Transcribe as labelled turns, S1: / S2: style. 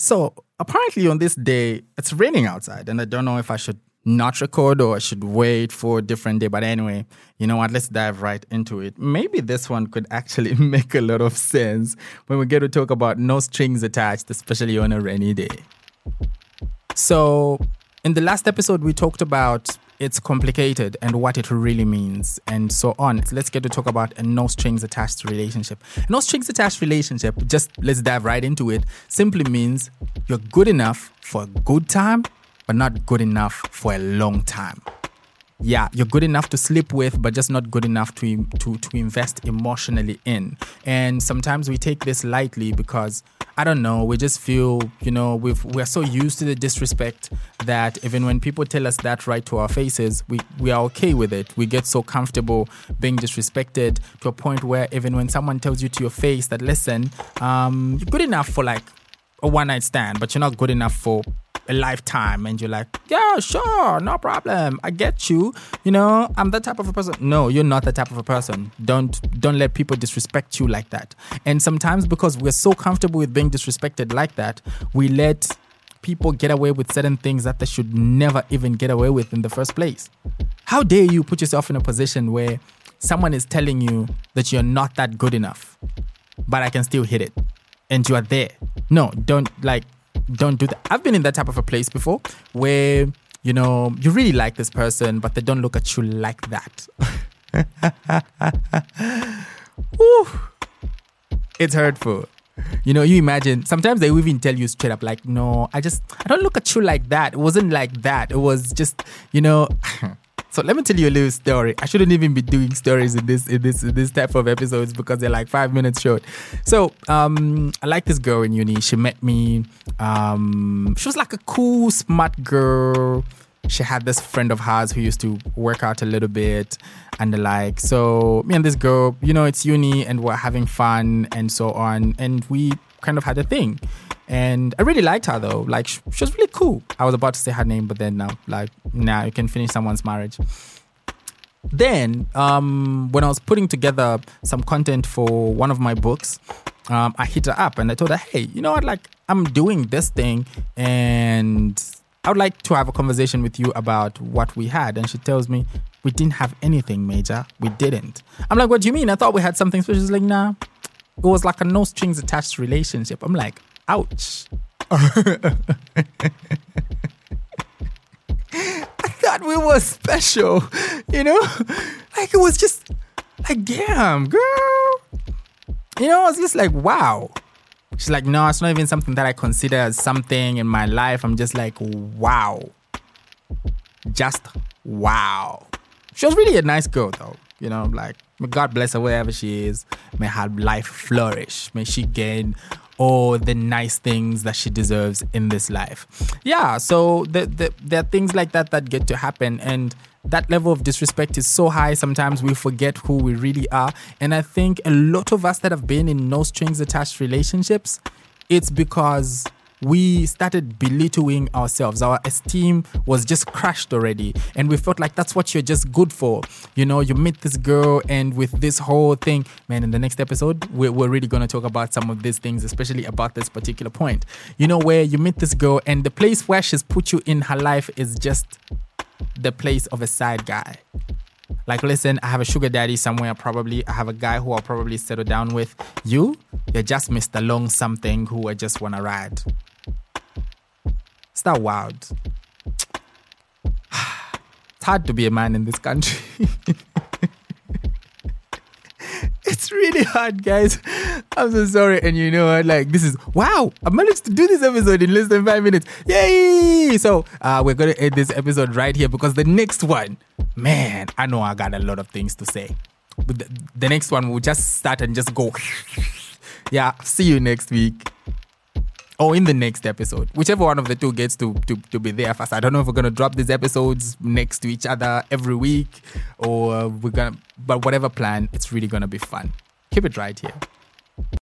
S1: So apparently on this day, it's raining outside, and I don't know if I should not record or I should wait for a different day. But anyway, you know what? Let's dive right into it. Maybe this one could actually make a lot of sense when we get to talk about no strings attached, especially on a rainy day. So, in the last episode, we talked about it's complicated and what it really means and so on. Let's get to talk about a no strings attached relationship. A no strings attached relationship, just let's dive right into it, simply means you're good enough for a good time, but not good enough for a long time yeah, you're good enough to sleep with, but just not good enough to to to invest emotionally in. And sometimes we take this lightly because I don't know, we just feel, you know, we've we're so used to the disrespect that even when people tell us that right to our faces, we we are okay with it. We get so comfortable being disrespected to a point where even when someone tells you to your face that listen, um, you're good enough for like a one night stand, but you're not good enough for a lifetime and you're like, yeah, sure, no problem. I get you. You know, I'm that type of a person. No, you're not that type of a person. Don't don't let people disrespect you like that. And sometimes because we're so comfortable with being disrespected like that, we let people get away with certain things that they should never even get away with in the first place. How dare you put yourself in a position where someone is telling you that you're not that good enough, but I can still hit it and you are there. No, don't like don't do that. I've been in that type of a place before where, you know, you really like this person, but they don't look at you like that. it's hurtful. You know, you imagine sometimes they even tell you straight up, like, no, I just, I don't look at you like that. It wasn't like that. It was just, you know, So let me tell you a little story. I shouldn't even be doing stories in this in this in this type of episodes because they're like five minutes short. So um, I like this girl in uni. She met me. Um, she was like a cool, smart girl. She had this friend of hers who used to work out a little bit and the like. So me and this girl, you know, it's uni and we're having fun and so on. And we kind of had a thing. And I really liked her though. Like she, was really cool. I was about to say her name, but then now, like, now nah, you can finish someone's marriage. Then, um, when I was putting together some content for one of my books, um, I hit her up and I told her, hey, you know what? Like, I'm doing this thing and I would like to have a conversation with you about what we had. And she tells me, we didn't have anything major. We didn't. I'm like, what do you mean? I thought we had something special. She's like, nah. It was like a no strings attached relationship. I'm like, Ouch. I thought we were special, you know? Like it was just like, damn, girl. You know, I was just like, wow. She's like, no, it's not even something that I consider as something in my life. I'm just like, wow. Just wow. She was really a nice girl, though. You know, like, may God bless her wherever she is. May her life flourish. May she gain all the nice things that she deserves in this life. Yeah, so the, the, there are things like that that get to happen. And that level of disrespect is so high, sometimes we forget who we really are. And I think a lot of us that have been in no strings attached relationships, it's because we started belittling ourselves. Our esteem was just crushed already. And we felt like that's what you're just good for. You know, you meet this girl, and with this whole thing, man, in the next episode, we're, we're really going to talk about some of these things, especially about this particular point. You know, where you meet this girl, and the place where she's put you in her life is just the place of a side guy. Like, listen, I have a sugar daddy somewhere, probably. I have a guy who I'll probably settle down with. You, you're just Mr. Long something who I just want to ride. It's that wild. it's hard to be a man in this country. it's really hard, guys. I'm so sorry. And you know what? Like, this is wow. I managed to do this episode in less than five minutes. Yay! So, uh, we're going to end this episode right here because the next one, man, I know I got a lot of things to say. But the, the next one, we'll just start and just go. yeah, see you next week or in the next episode, whichever one of the two gets to, to, to be there first. I don't know if we're gonna drop these episodes next to each other every week or uh, we're gonna, but whatever plan, it's really gonna be fun. Keep it right here.